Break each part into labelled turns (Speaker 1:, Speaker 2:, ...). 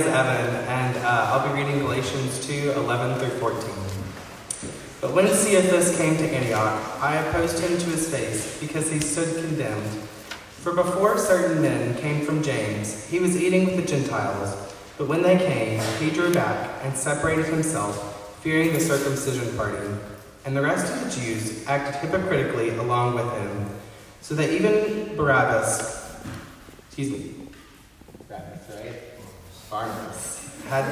Speaker 1: is Evan, and uh, I'll be reading Galatians 2 11 through 14. But when Cephas came to Antioch, I opposed him to his face because he stood condemned. For before certain men came from James, he was eating with the Gentiles. But when they came, he drew back and separated himself, fearing the circumcision party. And the rest of the Jews acted hypocritically along with him, so that even Barabbas, excuse me? Had,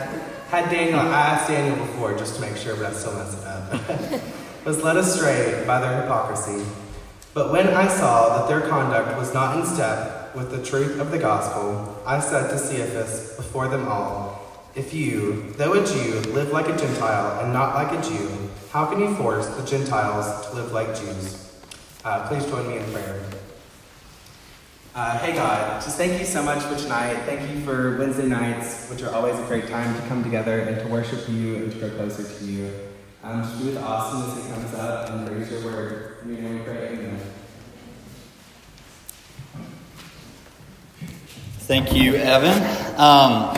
Speaker 1: had Daniel, I asked Daniel before just to make sure, but I still messed it up. was led astray by their hypocrisy. But when I saw that their conduct was not in step with the truth of the gospel, I said to Cephas before them all, If you, though a Jew, live like a Gentile and not like a Jew, how can you force the Gentiles to live like Jews? Uh, please join me in prayer. Uh, hey God, just thank you so much for tonight. Thank you for Wednesday nights, which are always a great time to come together and to worship you and to grow closer to you. Um, just be with Austin as he comes up and raise your word. In your name we pray, amen.
Speaker 2: Thank you, Evan. Um,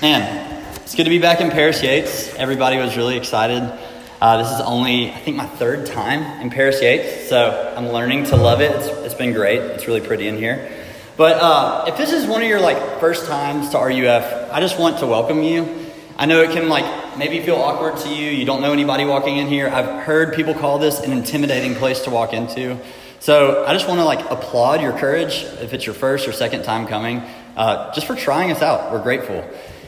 Speaker 2: man, it's good to be back in Paris Yates. Everybody was really excited. Uh, this is only, I think, my third time in Paris Yates, so I'm learning to love it. It's, it's been great. It's really pretty in here. But uh, if this is one of your like first times to RUF, I just want to welcome you. I know it can like maybe feel awkward to you. You don't know anybody walking in here. I've heard people call this an intimidating place to walk into. So I just want to like applaud your courage if it's your first or second time coming uh, just for trying us out. We're grateful.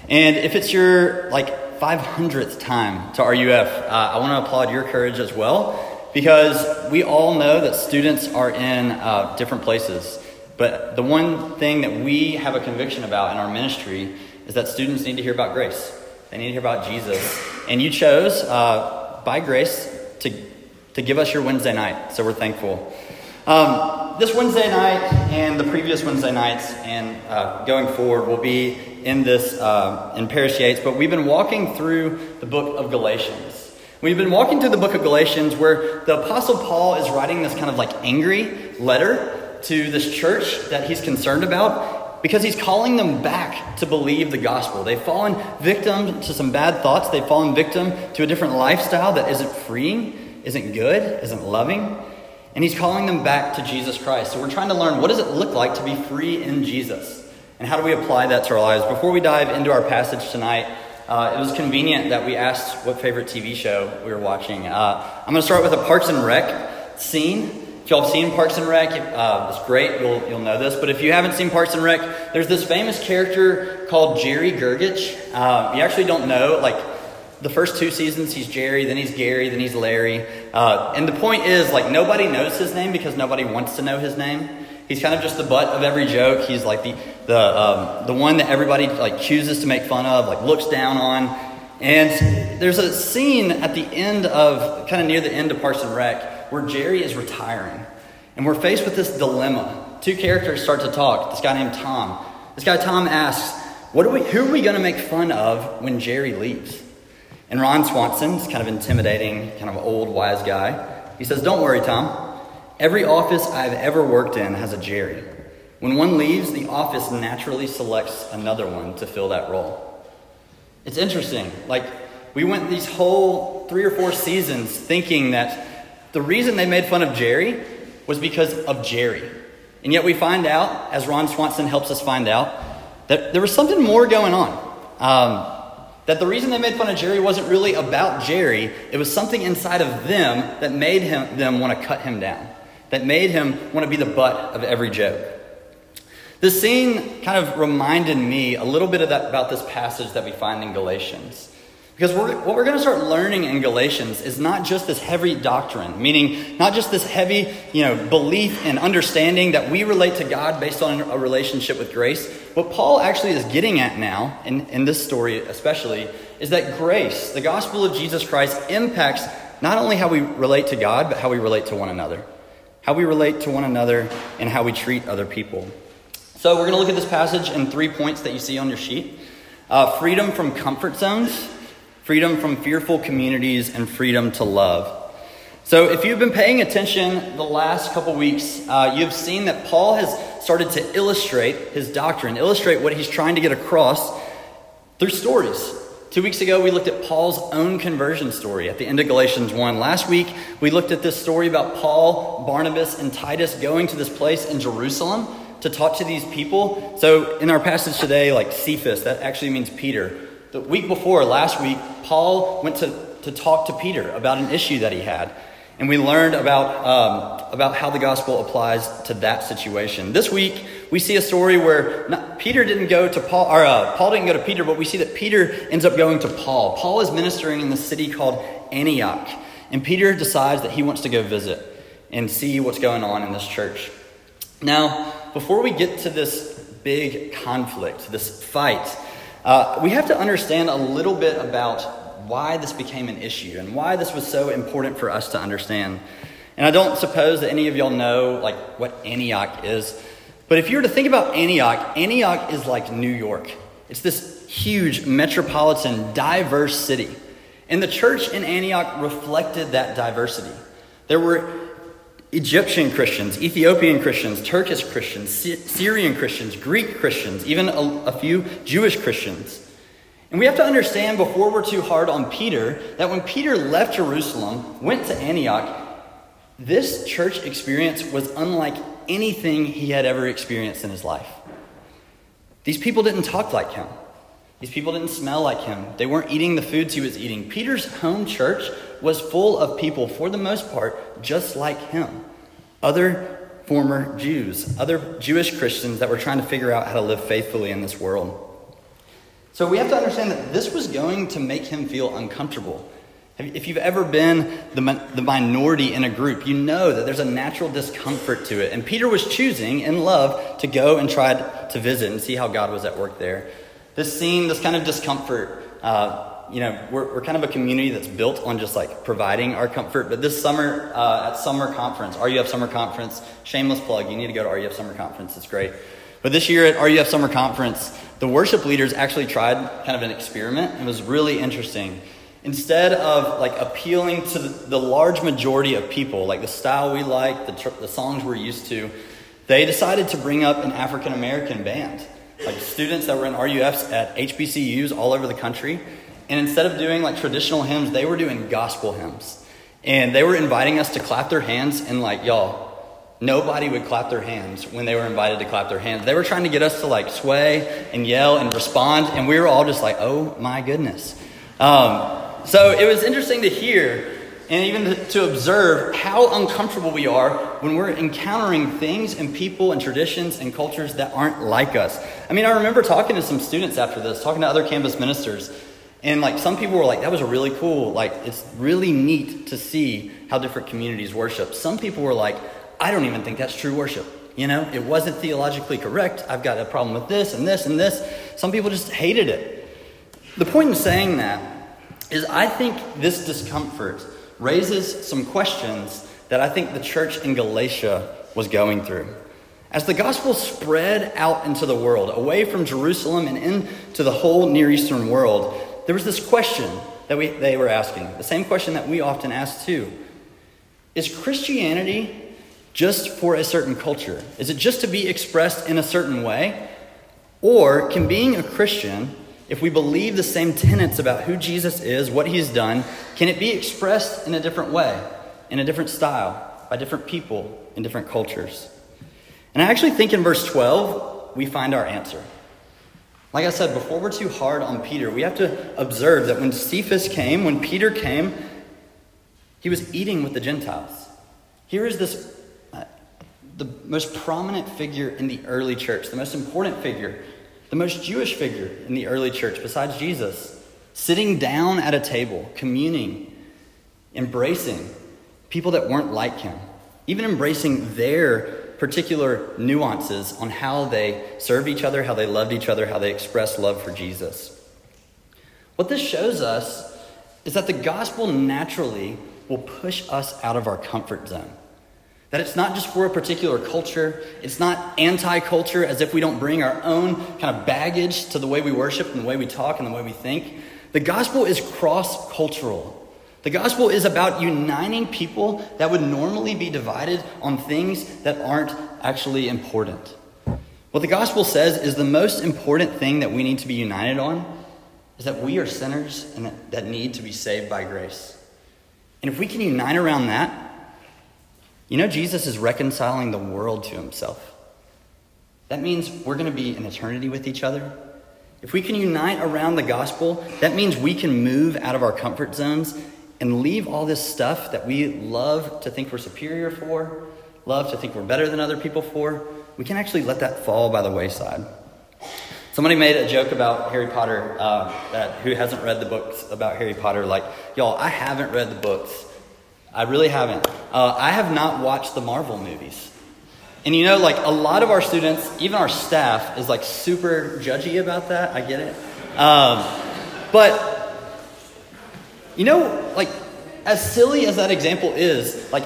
Speaker 2: And if it's your like 500th time to RUF, uh, I want to applaud your courage as well because we all know that students are in uh, different places. But the one thing that we have a conviction about in our ministry is that students need to hear about grace. They need to hear about Jesus. And you chose, uh, by grace, to, to give us your Wednesday night. So we're thankful. Um, this Wednesday night and the previous Wednesday nights and uh, going forward will be in this uh, in Paris Yates, but we've been walking through the book of Galatians. We've been walking through the book of Galatians where the Apostle Paul is writing this kind of like angry letter to this church that he's concerned about because he's calling them back to believe the gospel. They've fallen victim to some bad thoughts, they've fallen victim to a different lifestyle that isn't freeing, isn't good, isn't loving. And he's calling them back to Jesus Christ. So we're trying to learn what does it look like to be free in Jesus? And how do we apply that to our lives? Before we dive into our passage tonight, uh, it was convenient that we asked what favorite TV show we were watching. Uh, I'm going to start with a Parks and Rec scene. If y'all have seen Parks and Rec, uh, it's great. You'll, you'll know this. But if you haven't seen Parks and Rec, there's this famous character called Jerry Gergich. Uh, you actually don't know, like, the first two seasons he's Jerry, then he's Gary, then he's Larry. Uh, and the point is, like, nobody knows his name because nobody wants to know his name. He's kind of just the butt of every joke. He's like the the um, the one that everybody like chooses to make fun of, like looks down on. And there's a scene at the end of kind of near the end of Parks and Rec where Jerry is retiring, and we're faced with this dilemma. Two characters start to talk. This guy named Tom. This guy Tom asks, "What are we? Who are we going to make fun of when Jerry leaves?" And Ron Swanson kind of intimidating, kind of old, wise guy. He says, Don't worry, Tom. Every office I've ever worked in has a Jerry. When one leaves, the office naturally selects another one to fill that role. It's interesting. Like, we went these whole three or four seasons thinking that the reason they made fun of Jerry was because of Jerry. And yet we find out, as Ron Swanson helps us find out, that there was something more going on. Um, that the reason they made fun of Jerry wasn't really about Jerry, it was something inside of them that made him, them want to cut him down, that made him want to be the butt of every joke. This scene kind of reminded me a little bit of that, about this passage that we find in Galatians. Because we're, what we're going to start learning in Galatians is not just this heavy doctrine, meaning not just this heavy, you know, belief and understanding that we relate to God based on a relationship with grace. What Paul actually is getting at now, in, in this story especially, is that grace, the gospel of Jesus Christ, impacts not only how we relate to God, but how we relate to one another. How we relate to one another and how we treat other people. So we're going to look at this passage in three points that you see on your sheet uh, freedom from comfort zones freedom from fearful communities, and freedom to love. So, if you've been paying attention the last couple weeks, uh, you've seen that Paul has started to illustrate his doctrine, illustrate what he's trying to get across through stories. Two weeks ago, we looked at Paul's own conversion story at the end of Galatians 1. Last week, we looked at this story about Paul, Barnabas, and Titus going to this place in Jerusalem to talk to these people. So, in our passage today, like Cephas, that actually means Peter. The week before, last week, Paul went to, to talk to Peter about an issue that he had. And we learned about, um, about how the gospel applies to that situation. This week, we see a story where not, Peter didn't go to Paul, or uh, Paul didn't go to Peter, but we see that Peter ends up going to Paul. Paul is ministering in the city called Antioch. And Peter decides that he wants to go visit and see what's going on in this church. Now, before we get to this big conflict, this fight, uh, we have to understand a little bit about why this became an issue and why this was so important for us to understand. And I don't suppose that any of y'all know like what Antioch is, but if you were to think about Antioch, Antioch is like New York. It's this huge metropolitan, diverse city. And the church in Antioch reflected that diversity. There were Egyptian Christians, Ethiopian Christians, Turkish Christians, Syrian Christians, Greek Christians, even a, a few Jewish Christians. And we have to understand before we're too hard on Peter that when Peter left Jerusalem, went to Antioch, this church experience was unlike anything he had ever experienced in his life. These people didn't talk like him. These people didn't smell like him. They weren't eating the foods he was eating. Peter's home church was full of people, for the most part, just like him. Other former Jews, other Jewish Christians that were trying to figure out how to live faithfully in this world. So we have to understand that this was going to make him feel uncomfortable. If you've ever been the, the minority in a group, you know that there's a natural discomfort to it. And Peter was choosing in love to go and try to visit and see how God was at work there. This scene, this kind of discomfort, uh, you know, we're, we're kind of a community that's built on just like providing our comfort. But this summer, uh, at summer conference, RUF summer conference, shameless plug, you need to go to RUF summer conference. It's great. But this year at RUF Summer Conference, the worship leaders actually tried kind of an experiment. It was really interesting. Instead of like appealing to the large majority of people, like the style we like, the, tr- the songs we're used to, they decided to bring up an African American band, like students that were in RUFs at HBCUs all over the country. And instead of doing like traditional hymns, they were doing gospel hymns. And they were inviting us to clap their hands and like, y'all, Nobody would clap their hands when they were invited to clap their hands. They were trying to get us to like sway and yell and respond, and we were all just like, oh my goodness. Um, so it was interesting to hear and even to, observe how uncomfortable we are when we're encountering things and people and traditions and cultures that aren't like us. I mean, I remember talking to some students after this, talking to other campus ministers, and like some people were like, that was really cool, like, it's really neat to see how different communities worship. Some people were like, I don't even think that's true worship. You know, it wasn't theologically correct. I've got a problem with this and this and this. Some people just hated it. The point in saying that is I think this discomfort raises some questions that I think the church in Galatia was going through. As the gospel spread out into the world, away from Jerusalem and into the whole Near Eastern world, there was this question that we, they were asking, the same question that we often ask too. Is Christianity just for a certain culture? Is it just to be expressed in a certain way? Or can being a Christian, if we believe the same tenets about who Jesus is, what he's done, can it be expressed in a different way, in a different style, by different people in different cultures? And I actually think in verse 12, we find our answer. Like I said, before we're too hard on Peter, we have to observe that when Cephas came, when Peter came, he was eating with the Gentiles. Here is this uh, the most prominent figure in the early church, the most important figure, the most Jewish figure in the early church, besides Jesus, sitting down at a table, communing, embracing people that weren't like him, even embracing their particular nuances on how they served each other, how they loved each other, how they expressed love for Jesus. What this shows us is that the gospel naturally will push us out of our comfort zone. That it's not just for a particular culture, it's not anti culture as if we don't bring our own kind of baggage to the way we worship and the way we talk and the way we think. The gospel is cross cultural. The gospel is about uniting people that would normally be divided on things that aren't actually important. What the gospel says is the most important thing that we need to be united on is that we are sinners and that, that need to be saved by grace. And if we can unite around that, you know, Jesus is reconciling the world to himself. That means we're going to be in eternity with each other. If we can unite around the gospel, that means we can move out of our comfort zones and leave all this stuff that we love to think we're superior for, love to think we're better than other people for. We can actually let that fall by the wayside. Somebody made a joke about Harry Potter uh, that who hasn't read the books about Harry Potter. Like, y'all, I haven't read the books. I really haven't. Uh, I have not watched the Marvel movies. And you know, like a lot of our students, even our staff, is like super judgy about that. I get it. Um, but, you know, like, as silly as that example is, like,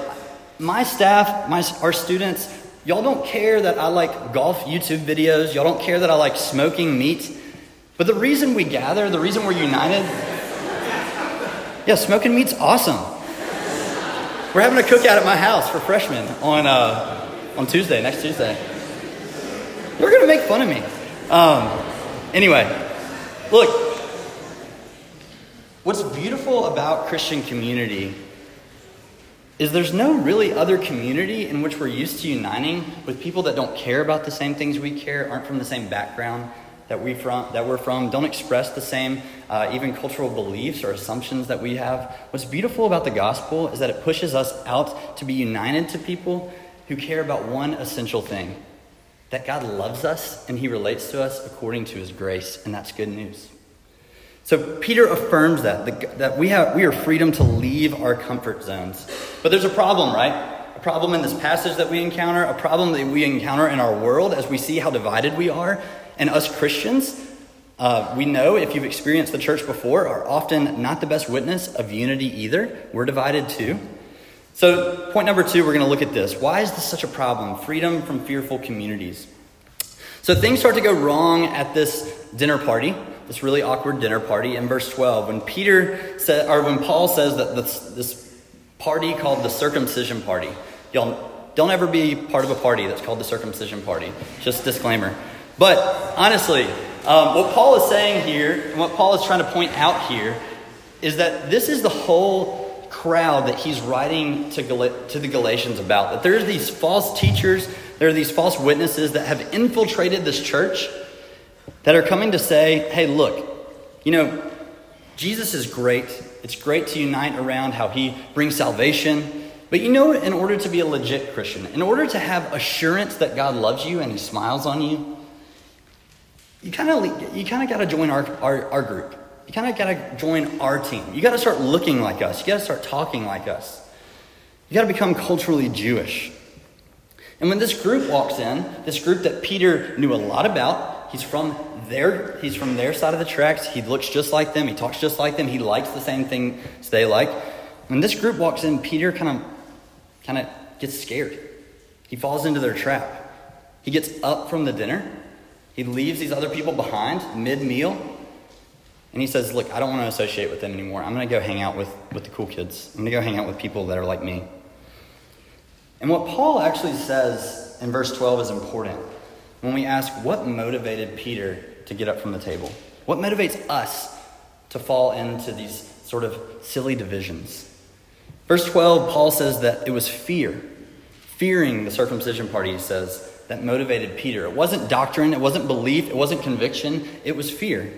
Speaker 2: my staff, my, our students, y'all don't care that I like golf YouTube videos. Y'all don't care that I like smoking meat. But the reason we gather, the reason we're united, yeah, smoking meat's awesome. We're having a cookout at my house for freshmen on, uh, on Tuesday, next Tuesday. They're going to make fun of me. Um, anyway, look, what's beautiful about Christian community is there's no really other community in which we're used to uniting with people that don't care about the same things we care, aren't from the same background, that, we from, that we're from don't express the same uh, even cultural beliefs or assumptions that we have. What's beautiful about the gospel is that it pushes us out to be united to people who care about one essential thing that God loves us and he relates to us according to his grace, and that's good news. So Peter affirms that, that we, have, we are freedom to leave our comfort zones. But there's a problem, right? A problem in this passage that we encounter, a problem that we encounter in our world as we see how divided we are, and us Christians, uh, we know if you've experienced the church before, are often not the best witness of unity either. We're divided too. So, point number two, we're going to look at this. Why is this such a problem? Freedom from fearful communities. So, things start to go wrong at this dinner party, this really awkward dinner party in verse 12. When Peter said, or when Paul says that this, this party called the circumcision party, y'all don't ever be part of a party that's called the circumcision party. Just disclaimer. But honestly, um, what Paul is saying here, and what Paul is trying to point out here, is that this is the whole crowd that he's writing to, Gal- to the Galatians about. That there's these false teachers, there are these false witnesses that have infiltrated this church that are coming to say, hey, look, you know, Jesus is great. It's great to unite around how he brings salvation. But you know, in order to be a legit Christian, in order to have assurance that God loves you and he smiles on you, you kind of you kind of got to join our, our, our group. You kind of got to join our team. You got to start looking like us. You got to start talking like us. You got to become culturally Jewish. And when this group walks in, this group that Peter knew a lot about, he's from their he's from their side of the tracks. He looks just like them. He talks just like them. He likes the same things they like. When this group walks in, Peter kind of kind of gets scared. He falls into their trap. He gets up from the dinner he leaves these other people behind mid meal. And he says, Look, I don't want to associate with them anymore. I'm going to go hang out with, with the cool kids. I'm going to go hang out with people that are like me. And what Paul actually says in verse 12 is important when we ask what motivated Peter to get up from the table? What motivates us to fall into these sort of silly divisions? Verse 12, Paul says that it was fear. Fearing the circumcision party, he says, that motivated Peter. It wasn't doctrine, it wasn't belief, it wasn't conviction, it was fear.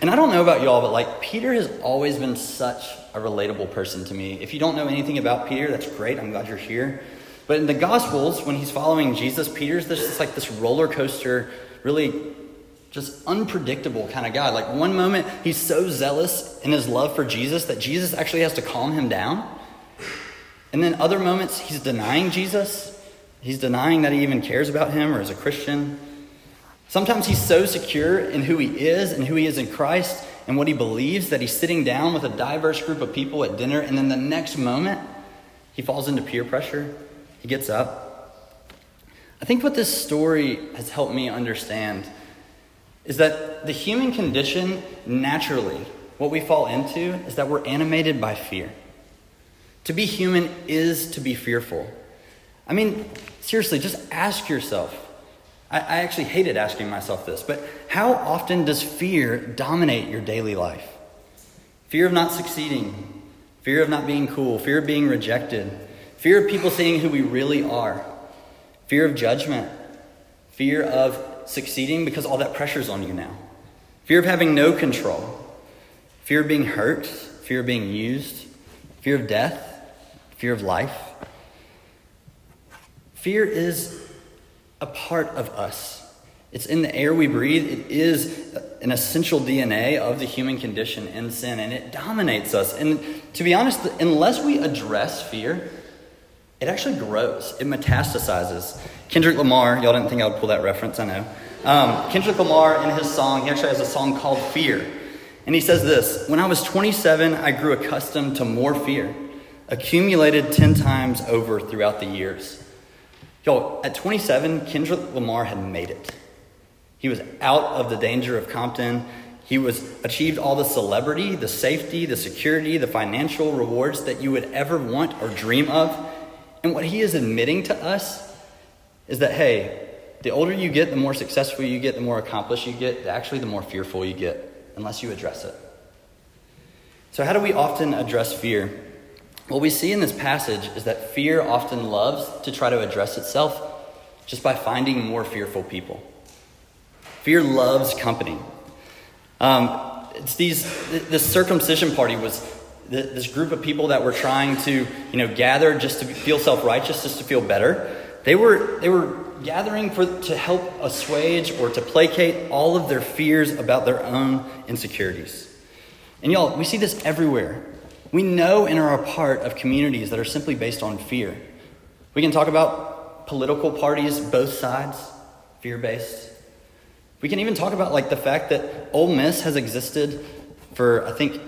Speaker 2: And I don't know about y'all, but like Peter has always been such a relatable person to me. If you don't know anything about Peter, that's great. I'm glad you're here. But in the Gospels, when he's following Jesus, Peter's just like this roller coaster, really just unpredictable kind of guy. Like one moment, he's so zealous in his love for Jesus that Jesus actually has to calm him down. And then other moments, he's denying Jesus. He's denying that he even cares about him or is a Christian. Sometimes he's so secure in who he is and who he is in Christ and what he believes that he's sitting down with a diverse group of people at dinner, and then the next moment, he falls into peer pressure. He gets up. I think what this story has helped me understand is that the human condition, naturally, what we fall into is that we're animated by fear. To be human is to be fearful. I mean, seriously, just ask yourself I, I actually hated asking myself this, but how often does fear dominate your daily life? Fear of not succeeding, fear of not being cool, fear of being rejected, fear of people seeing who we really are, fear of judgment, fear of succeeding because all that pressure's on you now, fear of having no control, fear of being hurt, fear of being used, fear of death, fear of life. Fear is a part of us. It's in the air we breathe. It is an essential DNA of the human condition in sin, and it dominates us. And to be honest, unless we address fear, it actually grows, it metastasizes. Kendrick Lamar, y'all didn't think I would pull that reference, I know. Um, Kendrick Lamar, in his song, he actually has a song called Fear. And he says this When I was 27, I grew accustomed to more fear, accumulated 10 times over throughout the years. Yo, at 27, Kendrick Lamar had made it. He was out of the danger of Compton. He was achieved all the celebrity, the safety, the security, the financial rewards that you would ever want or dream of. And what he is admitting to us is that, hey, the older you get, the more successful you get, the more accomplished you get, actually, the more fearful you get, unless you address it. So, how do we often address fear? What we see in this passage is that fear often loves to try to address itself just by finding more fearful people. Fear loves company. Um, it's these, this circumcision party was this group of people that were trying to, you know, gather just to feel self-righteous, just to feel better. They were, they were gathering for, to help assuage or to placate all of their fears about their own insecurities. And y'all, we see this everywhere. We know and are a part of communities that are simply based on fear. We can talk about political parties, both sides, fear based. We can even talk about like the fact that Ole Miss has existed for I think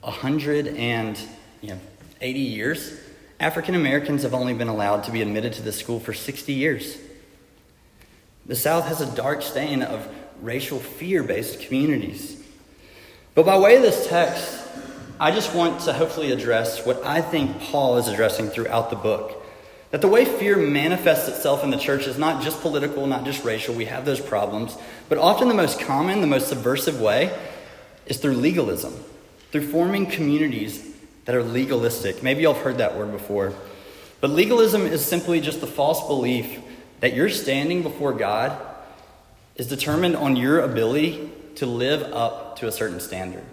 Speaker 2: 180 years. African Americans have only been allowed to be admitted to the school for 60 years. The South has a dark stain of racial fear based communities. But by way of this text, I just want to hopefully address what I think Paul is addressing throughout the book. That the way fear manifests itself in the church is not just political, not just racial, we have those problems, but often the most common, the most subversive way is through legalism, through forming communities that are legalistic. Maybe have heard that word before. But legalism is simply just the false belief that your standing before God is determined on your ability to live up to a certain standard.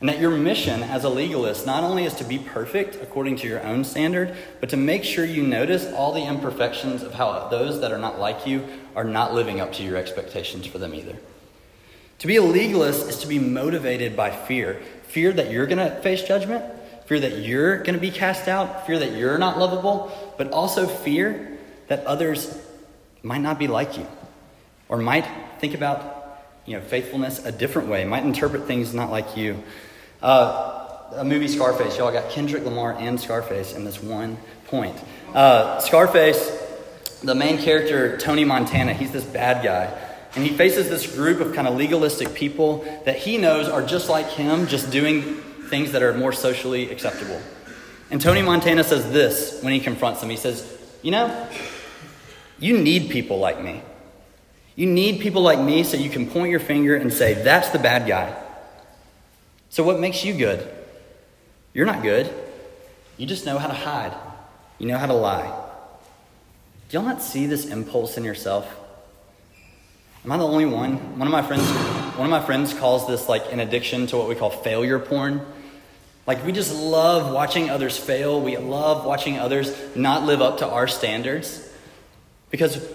Speaker 2: And that your mission as a legalist not only is to be perfect according to your own standard, but to make sure you notice all the imperfections of how those that are not like you are not living up to your expectations for them either. To be a legalist is to be motivated by fear fear that you're going to face judgment, fear that you're going to be cast out, fear that you're not lovable, but also fear that others might not be like you or might think about you know, faithfulness a different way, might interpret things not like you. Uh, a movie Scarface, y'all got Kendrick Lamar and Scarface in this one point. Uh, Scarface, the main character, Tony Montana, he's this bad guy. And he faces this group of kind of legalistic people that he knows are just like him, just doing things that are more socially acceptable. And Tony Montana says this when he confronts them. He says, You know, you need people like me. You need people like me so you can point your finger and say, That's the bad guy. So, what makes you good? You're not good. You just know how to hide, you know how to lie. Do y'all not see this impulse in yourself? Am I the only one? One of my friends, one of my friends calls this like an addiction to what we call failure porn. Like we just love watching others fail. We love watching others not live up to our standards because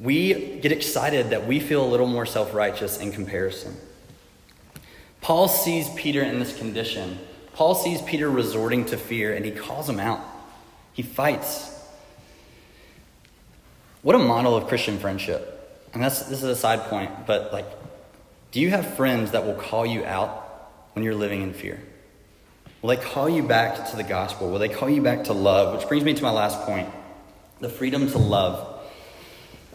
Speaker 2: we get excited that we feel a little more self-righteous in comparison. Paul sees Peter in this condition. Paul sees Peter resorting to fear and he calls him out. He fights. What a model of Christian friendship. And that's this is a side point, but like do you have friends that will call you out when you're living in fear? Will they call you back to the gospel? Will they call you back to love? Which brings me to my last point the freedom to love.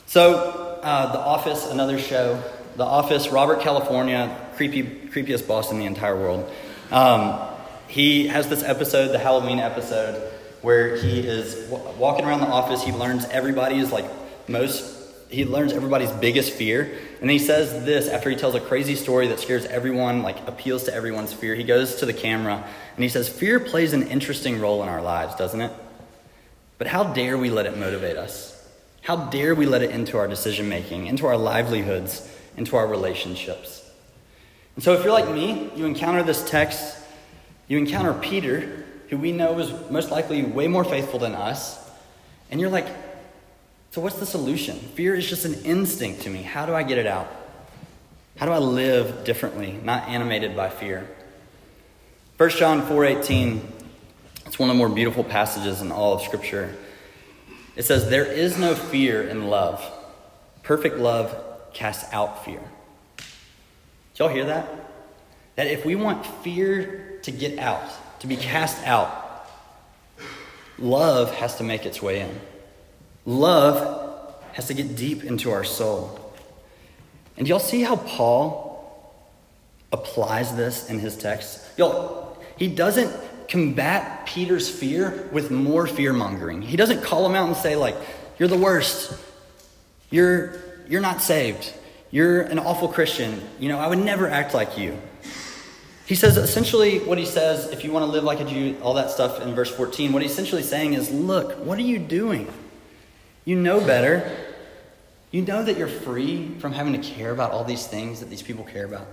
Speaker 2: So, uh, The Office, another show. The Office, Robert California, creepy, creepiest boss in the entire world. Um, he has this episode, the Halloween episode, where he is w- walking around the office. He learns everybody's like most he learns everybody's biggest fear. And he says this after he tells a crazy story that scares everyone, like appeals to everyone's fear. He goes to the camera and he says, Fear plays an interesting role in our lives, doesn't it? But how dare we let it motivate us? How dare we let it into our decision making, into our livelihoods, into our relationships? And so, if you're like me, you encounter this text, you encounter Peter, who we know is most likely way more faithful than us, and you're like, so what's the solution? Fear is just an instinct to me. How do I get it out? How do I live differently, not animated by fear? 1 John 4:18 it's one of the more beautiful passages in all of scripture. It says there is no fear in love. Perfect love casts out fear. Y'all hear that? That if we want fear to get out, to be cast out, love has to make its way in. Love has to get deep into our soul. And y'all see how Paul applies this in his text? Y'all, he doesn't combat Peter's fear with more fear mongering. He doesn't call him out and say, like, you're the worst. You're, you're not saved. You're an awful Christian. You know, I would never act like you. He says essentially what he says, if you want to live like a Jew, all that stuff in verse 14, what he's essentially saying is, look, what are you doing? You know better. You know that you're free from having to care about all these things that these people care about.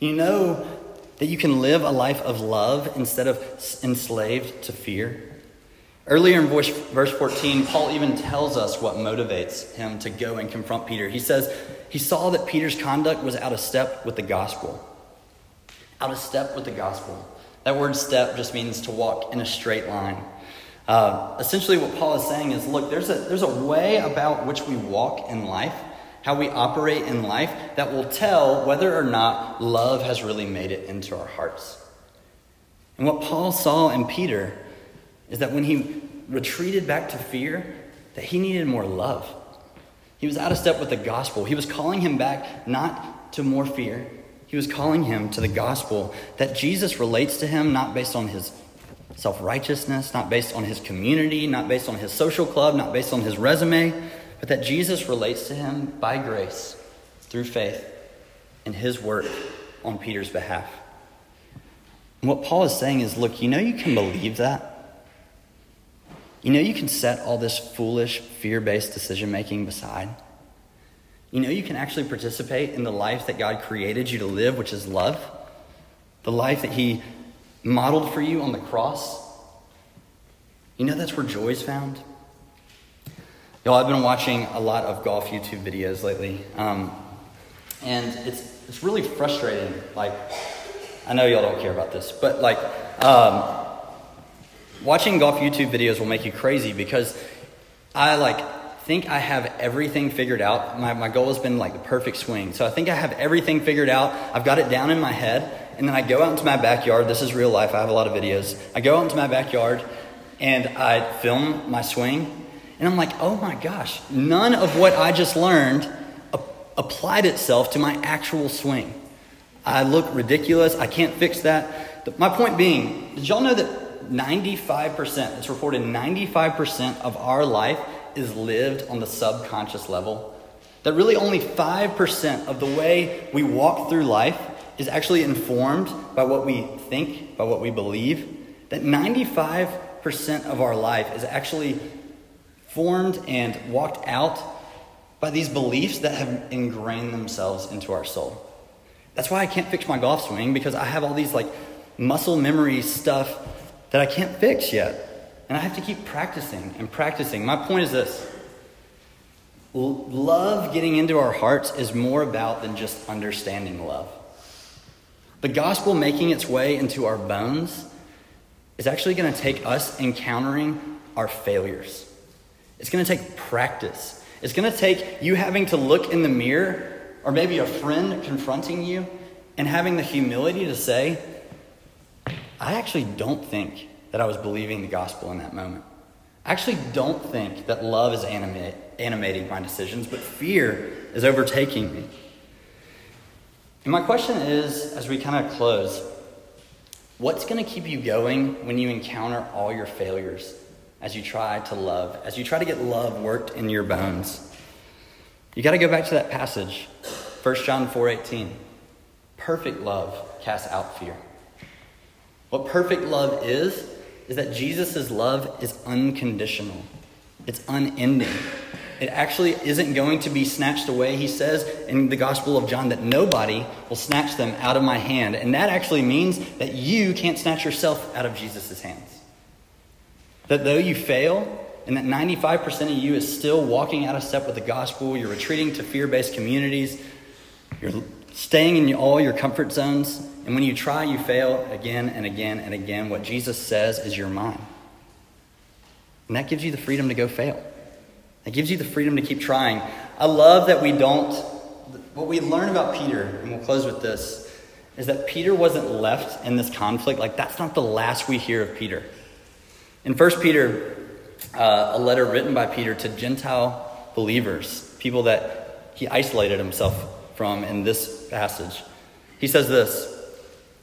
Speaker 2: You know that you can live a life of love instead of enslaved to fear. Earlier in verse 14, Paul even tells us what motivates him to go and confront Peter. He says he saw that Peter's conduct was out of step with the gospel out of step with the gospel. That word step just means to walk in a straight line. Uh, essentially, what Paul is saying is look, there's a, there's a way about which we walk in life, how we operate in life, that will tell whether or not love has really made it into our hearts. And what Paul saw in Peter is that when he retreated back to fear, that he needed more love. He was out of step with the gospel. He was calling him back not to more fear, he was calling him to the gospel that Jesus relates to him not based on his self righteousness, not based on his community, not based on his social club, not based on his resume, but that Jesus relates to him by grace through faith and his work on Peter's behalf. And what Paul is saying is look, you know you can believe that. You know you can set all this foolish, fear based decision making beside. You know, you can actually participate in the life that God created you to live, which is love. The life that He modeled for you on the cross. You know, that's where joy is found. Y'all, I've been watching a lot of golf YouTube videos lately. Um, and it's, it's really frustrating. Like, I know y'all don't care about this, but like, um, watching golf YouTube videos will make you crazy because I like think I have everything figured out. My, my goal has been like the perfect swing. So I think I have everything figured out. I've got it down in my head. And then I go out into my backyard. This is real life. I have a lot of videos. I go out into my backyard and I film my swing. And I'm like, oh my gosh, none of what I just learned applied itself to my actual swing. I look ridiculous. I can't fix that. My point being, did y'all know that 95%, it's reported 95% of our life is lived on the subconscious level. That really only 5% of the way we walk through life is actually informed by what we think, by what we believe. That 95% of our life is actually formed and walked out by these beliefs that have ingrained themselves into our soul. That's why I can't fix my golf swing because I have all these like muscle memory stuff that I can't fix yet. And I have to keep practicing and practicing. My point is this love getting into our hearts is more about than just understanding love. The gospel making its way into our bones is actually going to take us encountering our failures. It's going to take practice. It's going to take you having to look in the mirror, or maybe a friend confronting you, and having the humility to say, I actually don't think that I was believing the gospel in that moment. I actually don't think that love is animate, animating my decisions, but fear is overtaking me. And my question is, as we kind of close, what's going to keep you going when you encounter all your failures as you try to love, as you try to get love worked in your bones? You got to go back to that passage, 1 John 4:18. Perfect love casts out fear. What perfect love is is that Jesus' love is unconditional. It's unending. It actually isn't going to be snatched away. He says in the Gospel of John that nobody will snatch them out of my hand. And that actually means that you can't snatch yourself out of Jesus' hands. That though you fail, and that 95% of you is still walking out of step with the gospel, you're retreating to fear based communities, you're staying in all your comfort zones, and when you try, you fail again and again and again. What Jesus says is your mind. And that gives you the freedom to go fail. It gives you the freedom to keep trying. I love that we don't, what we learn about Peter, and we'll close with this, is that Peter wasn't left in this conflict. Like, that's not the last we hear of Peter. In 1 Peter, uh, a letter written by Peter to Gentile believers, people that he isolated himself from in this passage, he says this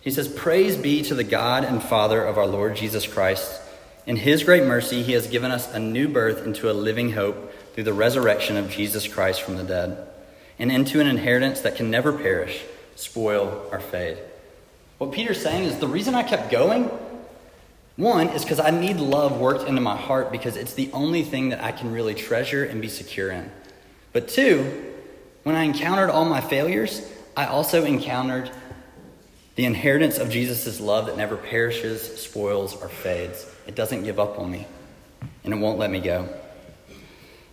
Speaker 2: He says, Praise be to the God and Father of our Lord Jesus Christ. In his great mercy, he has given us a new birth into a living hope through the resurrection of Jesus Christ from the dead, and into an inheritance that can never perish, spoil, or fade. What Peter's saying is the reason I kept going, one, is because I need love worked into my heart because it's the only thing that I can really treasure and be secure in. But two, when I encountered all my failures, I also encountered the inheritance of Jesus' love that never perishes, spoils, or fades. It doesn't give up on me, and it won't let me go.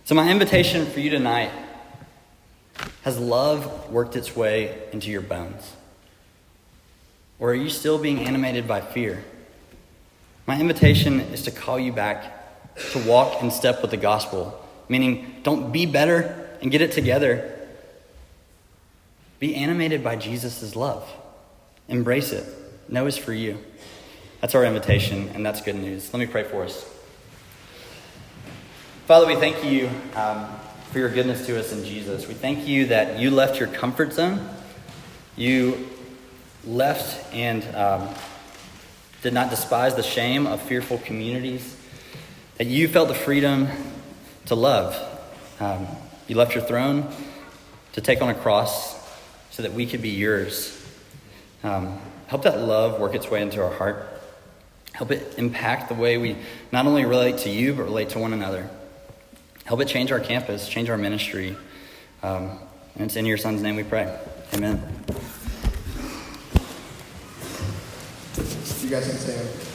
Speaker 2: So, my invitation for you tonight has love worked its way into your bones? Or are you still being animated by fear? My invitation is to call you back to walk in step with the gospel, meaning don't be better and get it together. Be animated by Jesus' love. Embrace it. Know it's for you. That's our invitation, and that's good news. Let me pray for us. Father, we thank you um, for your goodness to us in Jesus. We thank you that you left your comfort zone. You left and um, did not despise the shame of fearful communities. That you felt the freedom to love. Um, you left your throne to take on a cross so that we could be yours. Um, help that love work its way into our heart. Help it impact the way we not only relate to you, but relate to one another. Help it change our campus, change our ministry. Um, and it's in your son's name we pray. Amen.
Speaker 3: You guys can stand.